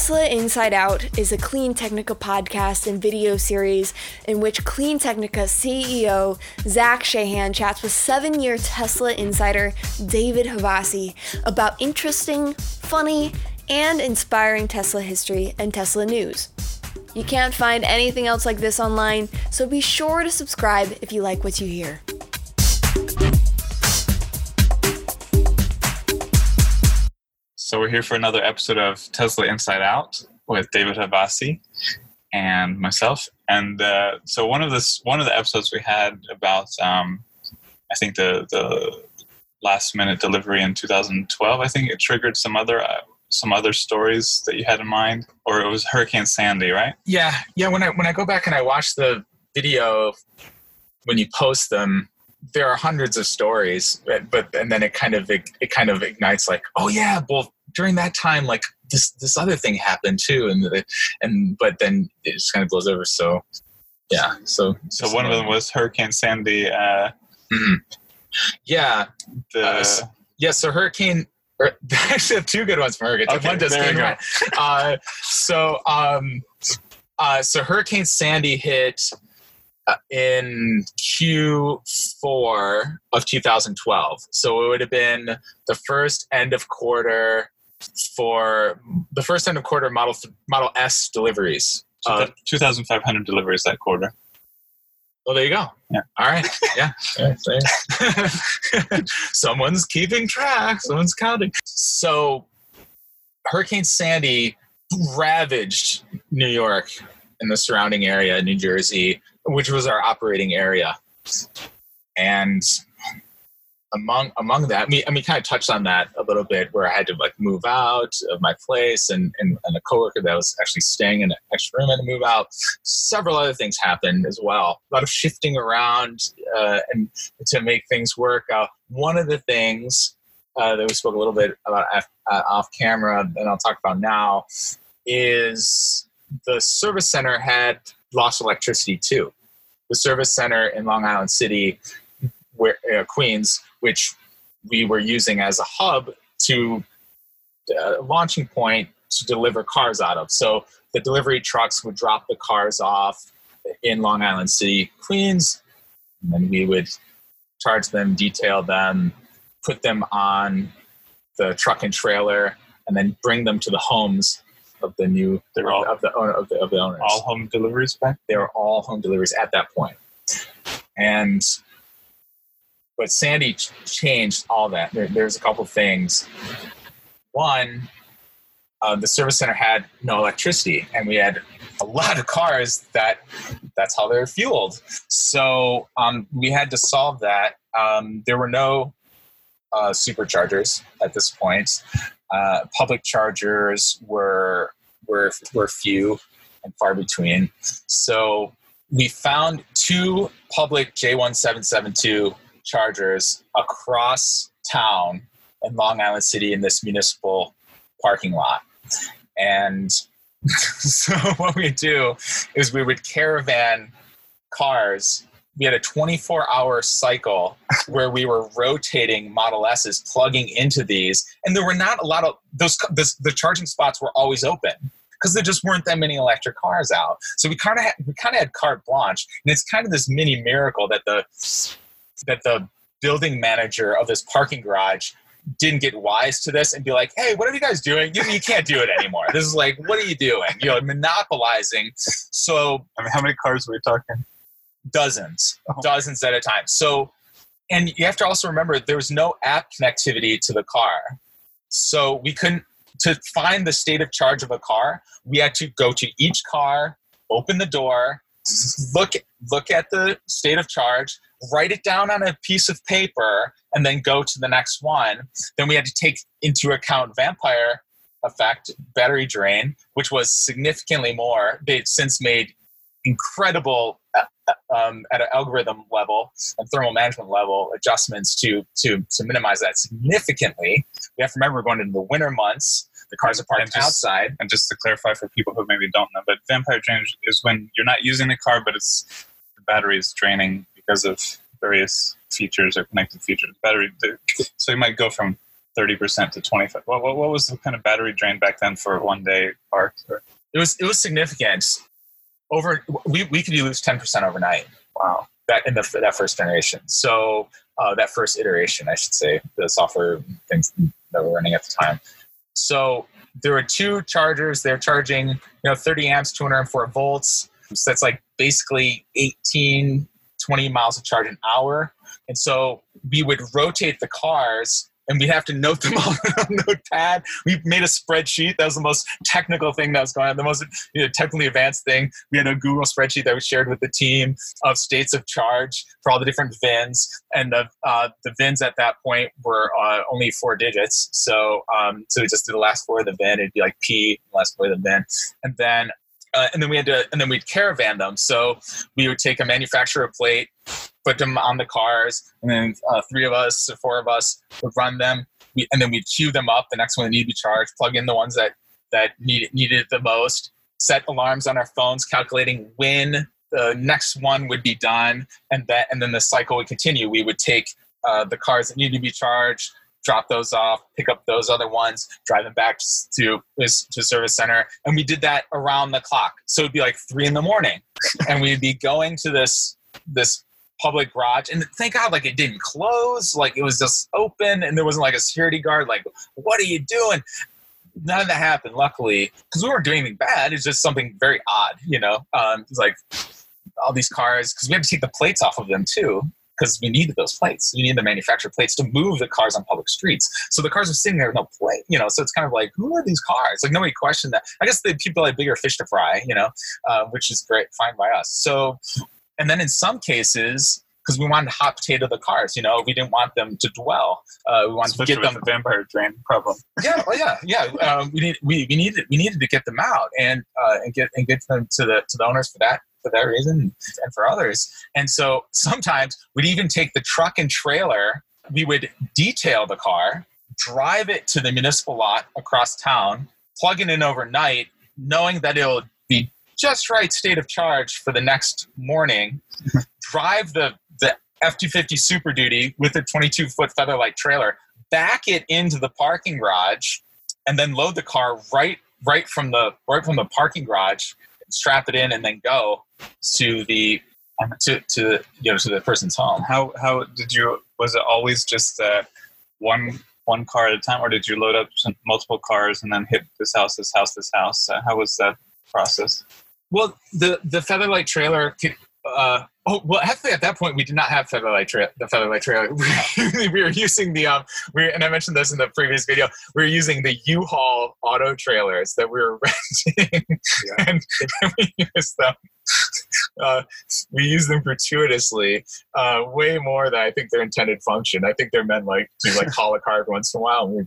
Tesla Inside Out is a Clean Technica podcast and video series in which Clean Technica CEO Zach Shahan chats with seven year Tesla insider David Havasi about interesting, funny, and inspiring Tesla history and Tesla news. You can't find anything else like this online, so be sure to subscribe if you like what you hear. So we're here for another episode of Tesla Inside Out with David Havasi and myself. And uh, so one of this one of the episodes we had about um, I think the the last minute delivery in 2012. I think it triggered some other uh, some other stories that you had in mind, or it was Hurricane Sandy, right? Yeah, yeah. When I when I go back and I watch the video when you post them, there are hundreds of stories, but and then it kind of it, it kind of ignites like, oh yeah, well during that time, like this this other thing happened too, and the, and but then it just kind of blows over. So yeah, so so one of them was Hurricane Sandy. Uh, mm-hmm. Yeah, the uh, yeah. So Hurricane. Er, I actually have two good ones from Hurricane. Okay, one just there came right. uh, so um, uh, so Hurricane Sandy hit in Q4 of 2012. So it would have been the first end of quarter for the first end of quarter Model Model S deliveries. Uh, 2,500 deliveries that quarter. Well, there you go. Yeah. All right. Yeah. Someone's keeping track. Someone's counting. So, Hurricane Sandy ravaged New York and the surrounding area, New Jersey, which was our operating area. And among among that, I mean, I mean, kind of touched on that a little bit, where I had to like move out of my place, and and, and a coworker that was actually staying in an extra room had to move out. Several other things happened as well. A lot of shifting around uh, and to make things work. Uh, one of the things uh, that we spoke a little bit about off, uh, off camera, and I'll talk about now, is the service center had lost electricity too. The service center in Long Island City, where uh, Queens, which we were using as a hub to uh, launching point to deliver cars out of. So the delivery trucks would drop the cars off in Long Island City, Queens, and then we would charge them, detail them, put them on the truck and trailer, and then bring them to the homes of the new They're all, of the owner of the, of the owners. All home deliveries back. They were all home deliveries at that point, and but Sandy ch- changed all that. There, there's a couple things. One, uh, the service center had no electricity, and we had a lot of cars that that's how they're fueled. So um, we had to solve that. Um, there were no uh, superchargers at this point. Uh, public chargers were were were few and far between. So we found two public J1772 chargers across town in Long Island City in this municipal parking lot. And so what we do is we would caravan cars. We had a 24 hour cycle where we were rotating Model S's, plugging into these, and there were not a lot of those. The charging spots were always open because there just weren't that many electric cars out. So we kind of we kind of had carte blanche, and it's kind of this mini miracle that the that the building manager of this parking garage didn't get wise to this and be like, "Hey, what are you guys doing? You, you can't do it anymore. This is like, what are you doing? You know, monopolizing." So, I mean, how many cars were we talking? Dozens, oh. dozens at a time. So, and you have to also remember there was no app connectivity to the car, so we couldn't to find the state of charge of a car. We had to go to each car, open the door, look look at the state of charge, write it down on a piece of paper, and then go to the next one. Then we had to take into account vampire effect, battery drain, which was significantly more. They've since made incredible uh, um, at an algorithm level and thermal management level adjustments to to to minimize that significantly. We have to remember we're going into the winter months the cars are parked just, outside. And just to clarify for people who maybe don't know, but vampire drain is when you're not using the car, but it's the battery is draining because of various features or connected features. Battery, so you might go from thirty percent to twenty five. What, what what was the kind of battery drain back then for one day park? Or, It was it was significant. Over we we could lose ten percent overnight. wow. That in the that first generation. So uh, that first iteration, I should say, the software things that were running at the time. So there were two chargers. They're charging you know 30 amps, 204 volts. So that's like basically 18, 20 miles of charge an hour. And so we would rotate the cars and we'd have to note them all on notepad. We made a spreadsheet. That was the most technical thing that was going on, the most you know, technically advanced thing. We had a Google spreadsheet that we shared with the team of states of charge for all the different VINs. And the, uh, the VINs at that point were uh, only four digits. So, um, so we just did the last four of the VIN. It'd be like P, last four of the VIN. And then uh, and then we had to, and then we'd caravan them. So we would take a manufacturer plate, put them on the cars, and then uh, three of us, or four of us would run them, we, and then we'd queue them up. The next one that needed to be charged, plug in the ones that that needed needed the most, set alarms on our phones, calculating when the next one would be done, and that, and then the cycle would continue. We would take uh, the cars that needed to be charged, drop those off, pick up those other ones, drive them back to to service center, and we did that around the clock. So it'd be like three in the morning, and we'd be going to this this public garage, and thank God, like it didn't close, like it was just open, and there wasn't like a security guard. Like, what are you doing? None of that happened, luckily, because we weren't doing anything bad. It's just something very odd, you know. Um, it's like all these cars because we had to take the plates off of them too because we needed those plates. We needed the manufacturer plates to move the cars on public streets. So the cars are sitting there with no plate, you know. So it's kind of like, who are these cars? Like nobody questioned that. I guess the people had bigger fish to fry, you know, uh, which is great, fine by us. So, and then in some cases, because we wanted to hot potato the cars, you know, we didn't want them to dwell. Uh, we wanted Especially to get them the vampire drain problem. yeah, well, yeah, yeah. Um, we need we, we needed we needed to get them out and uh, and get and get them to the to the owners for that for that reason and for others. And so sometimes we'd even take the truck and trailer. We would detail the car, drive it to the municipal lot across town, plug it in overnight, knowing that it'll be just right state of charge for the next morning. drive the the F two fifty Super Duty with a twenty two foot Featherlite trailer, back it into the parking garage, and then load the car right right from the right from the parking garage, strap it in, and then go to the to to you know to the person's home. How how did you? Was it always just uh, one one car at a time, or did you load up some, multiple cars and then hit this house, this house, this house? Uh, how was that process? Well, the the Featherlite trailer. could- Uh, oh well, actually, at that point, we did not have Featherlite tra- the Featherlite trailer. we were using the um, we were, and I mentioned this in the previous video. We were using the U-Haul auto trailers that we were renting, and, and we used them. Uh, we use them gratuitously, uh, way more than I think their intended function. I think they're meant like to like haul a car once in a while. And we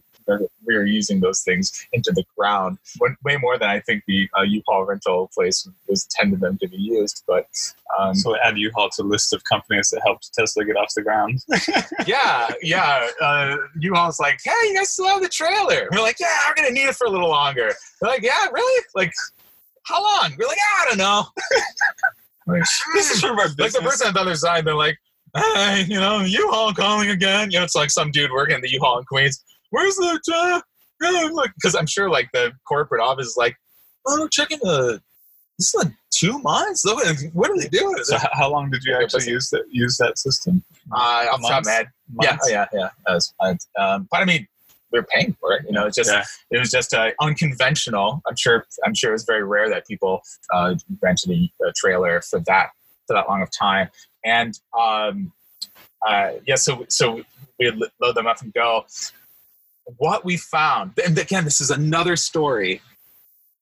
we were using those things into the ground way- way more than I think the uh, U-Haul rental place was intended them to be used. But um, So add U-Haul to a list of companies that helped Tesla get off the ground. yeah, yeah. Uh, U-Haul's like, hey, you guys still have the trailer? We're like, yeah, we're gonna need it for a little longer. They're like, yeah, really? Like, how long? We're like, "Yeah, I don't know. Like, this is from our business. like the person on the other side, they're like, hey, you know, U-Haul calling again. You know, it's like some dude working at the U-Haul in Queens. Where's the uh, because I'm sure like the corporate office is like, oh, checking the. This is like two months. What are they doing? So how long did you actually use that use that system? Uh, off the top of my head, yeah, Months? yeah, yeah. That was fine. Um, but I mean, we are paying for it. You know, it's just Yeah. it was just uh, unconventional. I'm sure. I'm sure it was very rare that people uh, rented a, a trailer for that for that long of time. And um, uh, yeah, so so we would load them up and go. What we found, and again, this is another story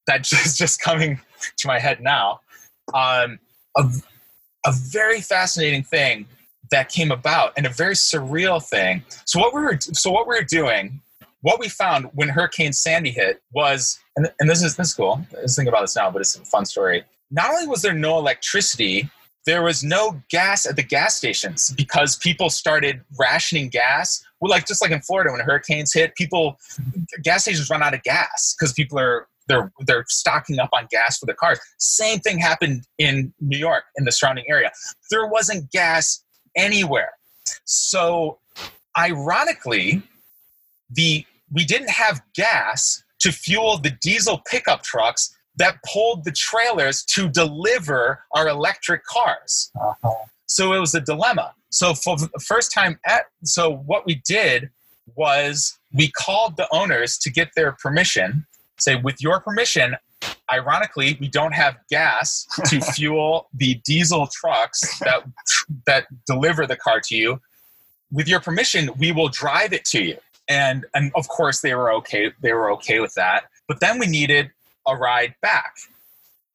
that is just coming to my head now. Um, a, a very fascinating thing that came about and a very surreal thing. So what we were so what we were doing, what we found when Hurricane Sandy hit was, and, and this is this is cool. Let's think about this now, but it's a fun story. Not only was there no electricity, there was no gas at the gas stations because people started rationing gas. Well, like just like in Florida when hurricanes hit, people gas stations run out of gas because people are they're they're stocking up on gas for their cars. Same thing happened in New York in the surrounding area. There wasn't gas anywhere. So, ironically, the we didn't have gas to fuel the diesel pickup trucks that pulled the trailers to deliver our electric cars. Uh-huh. So it was a dilemma. So for the first time at so what we did was we called the owners to get their permission. Say, with your permission, ironically, we don't have gas to fuel the diesel trucks that that deliver the car to you. With your permission, we will drive it to you. And and of course they were okay. They were okay with that. But then we needed a ride back.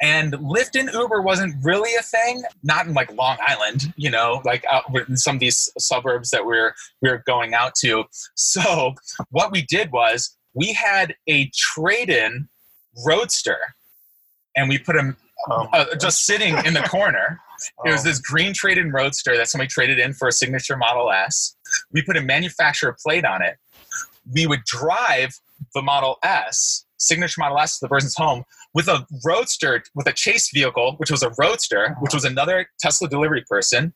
And Lyft and Uber wasn't really a thing, not in like Long Island, you know, like out in some of these suburbs that we're we're going out to. So what we did was we had a trade-in roadster, and we put him Um, uh, just sitting in the corner. It was oh, this green trade-in roadster that somebody traded in for a signature Model S. We put a manufacturer plate on it. We would drive the Model S, signature Model S, to the person's home with a roadster, with a chase vehicle, which was a roadster, which was another Tesla delivery person,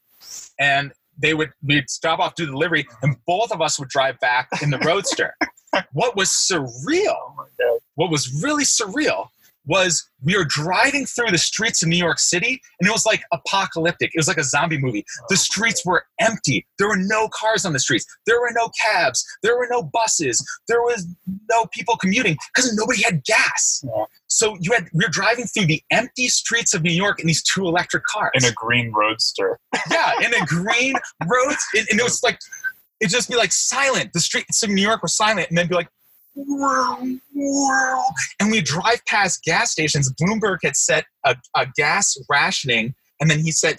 and they would we'd stop off do the delivery, and both of us would drive back in the roadster. what was surreal? oh what was really surreal was we were driving through the streets of New York City and it was like apocalyptic. It was like a zombie movie. The oh. streets were empty. There were no cars on the streets. There were no cabs. There were no buses. There was no people commuting because nobody had gas. Yeah. So you had we were driving through the empty streets of New York in these two electric cars. in a green roadster. yeah, in a green road. And, and it was like it'd just be like silent. The streets of New York were silent, and then be like. And we drive past gas stations. Bloomberg had set a, a gas rationing, and then he said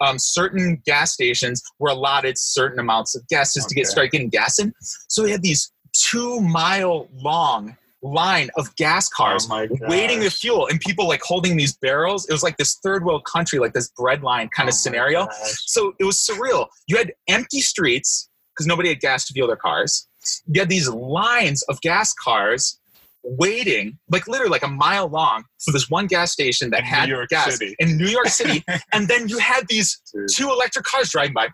um, certain gas stations were allotted certain amounts of gas just to get Okay. start getting gas in. So we had these two mile long line of gas cars Oh waiting to fuel and people like holding these barrels it was like this third world country like this bread line kind Oh of scenario gosh. so it was surreal. You had empty streets because nobody had gas to fuel their cars. You had these lines of gas cars waiting, like literally like a mile long, for this one gas station that In had New York gas City. in New York City. and then you had these Dude. two electric cars driving by,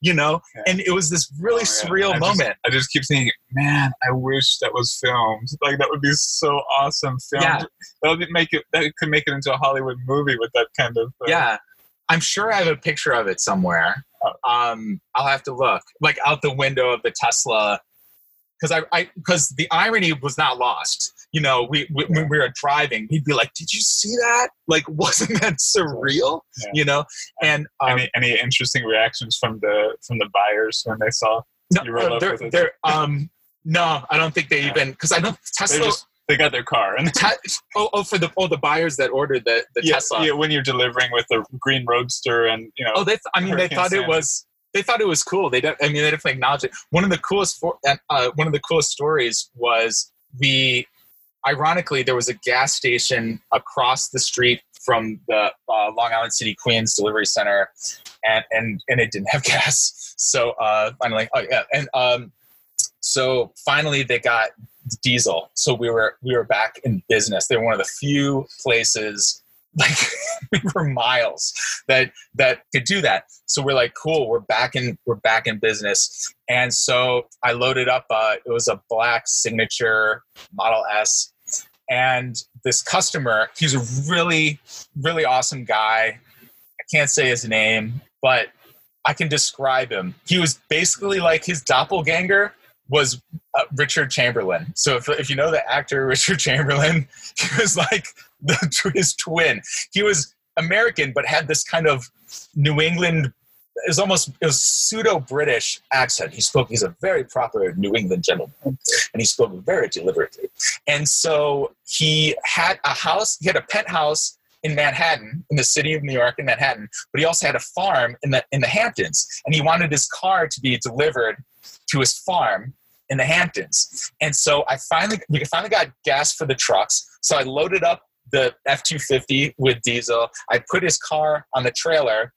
you know, and it was this really Oh, surreal I just- moment. I just keep thinking, man, I wish that was filmed. Like that would be so awesome filmed. Yeah. That would make it. That could make it into a Hollywood movie with that kind of. uh, Yeah. I'm sure I have a picture of it somewhere. Um, I'll have to look, like out the window of the Tesla, because I, I, because the irony was not lost. You know, we, we when we were driving, he'd be like, "Did you see that? Like, wasn't that surreal?" Yeah. You know, and um, Any any interesting reactions from the from the buyers when they saw? no, you roll uh, up with it? they're, um, no, I don't think they Yeah. even because I don't They Tesla. just they got their car and. Oh, oh, for the oh the buyers that ordered the the Yeah, Tesla. yeah, when you're delivering with the green roadster and you know Oh, they. Th- I mean, they thought Sandy. it was. They thought it was cool. They. de- I mean, they definitely acknowledged it. One of the coolest. For, and, uh, one of the coolest stories was we. Ironically, there was a gas station across the street from the uh, Long Island City Queens Delivery Center, and and and it didn't have gas. So uh, finally, oh yeah, and um, so finally they got diesel. So we were we were back in business. They were one of the few places like we were miles that that could do that. So we're like, cool, we're back in we're back in business. And so I loaded up uh it was a black signature Model S. And this customer, he's a really, really awesome guy. I can't say his name, but I can describe him. He was basically like his doppelganger was uh, Richard Chamberlain. So if, if you know the actor Richard Chamberlain, he was like the, his twin. He was American, but had this kind of New England. It was almost it was pseudo British accent. He spoke. He's a very proper New England gentleman, and he spoke very deliberately. And so he had a house. He had a penthouse in Manhattan, in the city of New York, in Manhattan. But he also had a farm in the in the Hamptons, and he wanted his car to be delivered to his farm in the Hamptons. And so I finally we finally got gas for the trucks. So I loaded up the F two fifty with diesel. I put his car on the trailer,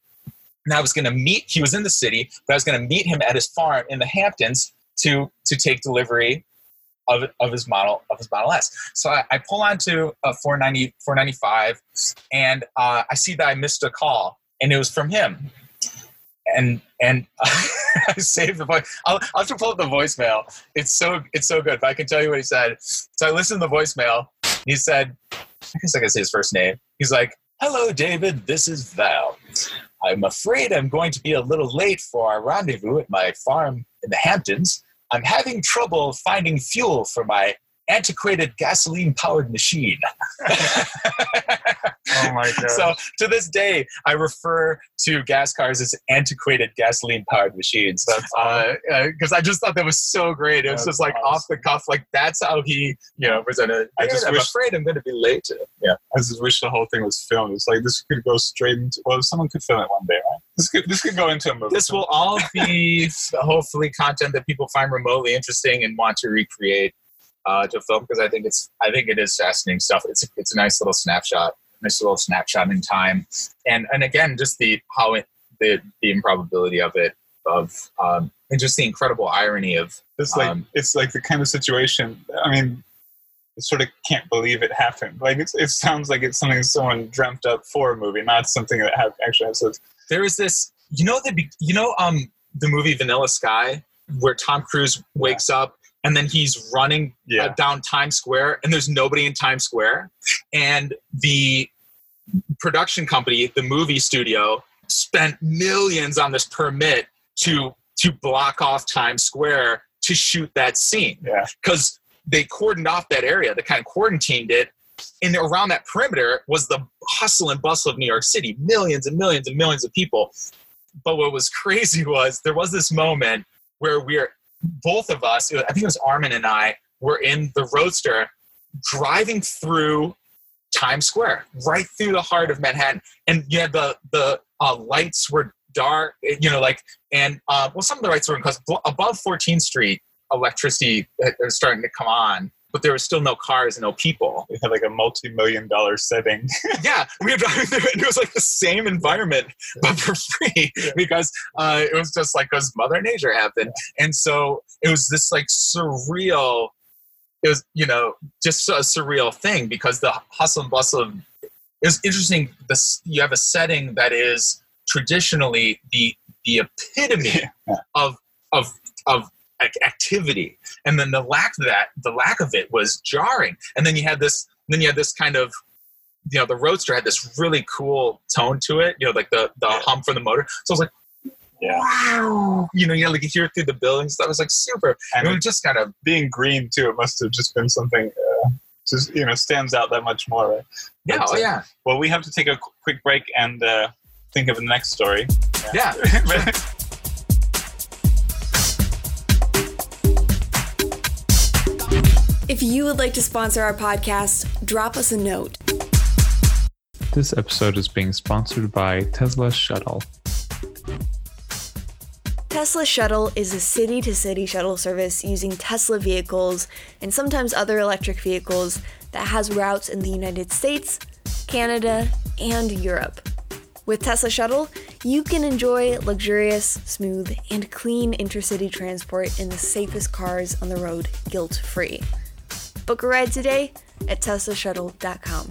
and I was going to meet. He was in the city, but I was going to meet him at his farm in the Hamptons to to take delivery of, of his model of his Model S. So I, I pull onto a 490 495, and uh, I see that I missed a call, and it was from him. And and I saved the voice. I'll, I'll have to pull up the voicemail. It's so it's so good. But I can tell you what he said. So I listened to the voicemail. He said, I guess I can say his first name. He's like, "Hello, David. This is Val. I'm afraid I'm going to be a little late for our rendezvous at my farm in the Hamptons. I'm having trouble finding fuel for my antiquated gasoline powered machine. Oh my god. so to this day, I refer to gas cars as antiquated gasoline powered machines. That's uh, Because uh, I just thought that was so great. It was That's just like off the cuff, like that's how he, you know, presented. I just I'm wish- afraid I'm going to be late. To, yeah, I just wish the whole thing was filmed. It's like this could go straight into. Well, someone could film it one day, right? This could this could go into a movie. this will all be hopefully content that people find remotely interesting and want to recreate uh, to film because I think it's I think it is fascinating stuff. It's it's a nice little snapshot, nice little snapshot in time, and and again just the how it the the improbability of it of um, and just the incredible irony of It's like Um, it's like the kind of situation. I mean, you sort of can't believe it happened. Like it's, it sounds like it's something someone dreamt up for a movie, not something that have actually has. So there is this you know the you know um the movie Vanilla Sky where Tom Cruise wakes up and then he's running yeah, uh, down Times Square, and there's nobody in Times Square. And the production company, the movie studio, spent millions on this permit to to block off Times Square to shoot that scene yeah, because they cordoned off that area. They kind of quarantined it. And around that perimeter was the hustle and bustle of New York City, millions and millions and millions of people. But what was crazy was there was this moment where we're both of us, I think it was Armin and I, were in the roadster driving through Times Square, right through the heart of Manhattan. And had the the uh, lights were dark, you know, like, and uh, well, some of the lights were because above 14th Street, electricity was starting to come on, but there was still no cars and no people. We had like a multi-million dollar setting. yeah, we were driving through it, and it was like the same environment, but for free because uh, it was just like because Mother Nature happened, and so it was this like surreal. It was you know just a surreal thing because the hustle and bustle of it was interesting. This you have a setting that is traditionally the the epitome Yeah. of of of activity, and then the lack of that, the lack of it was jarring. And then you had this, then you had this kind of, you know, the Roadster had this really cool tone to it. You know, like the the Yeah. hum from the motor. So I was like, Yeah. wow, you know, you know, like you hear it through the buildings. That was like super. And it was just kind of being green too, it must have just been something. Uh, just you know, stands out that much more. Right? yeah, But, oh uh, yeah, Well, we have to take a quick break and uh, think of the next story. yeah. If you would like to sponsor our podcast, drop us a note. This episode is being sponsored by Tesla Shuttle. Tesla Shuttle is a city to city shuttle service using Tesla vehicles and sometimes other electric vehicles that has routes in the United States, Canada, and Europe. With Tesla Shuttle, you can enjoy luxurious, smooth, and clean intercity transport in the safest cars on the road guilt free. Book a ride today at teslashuttle.com.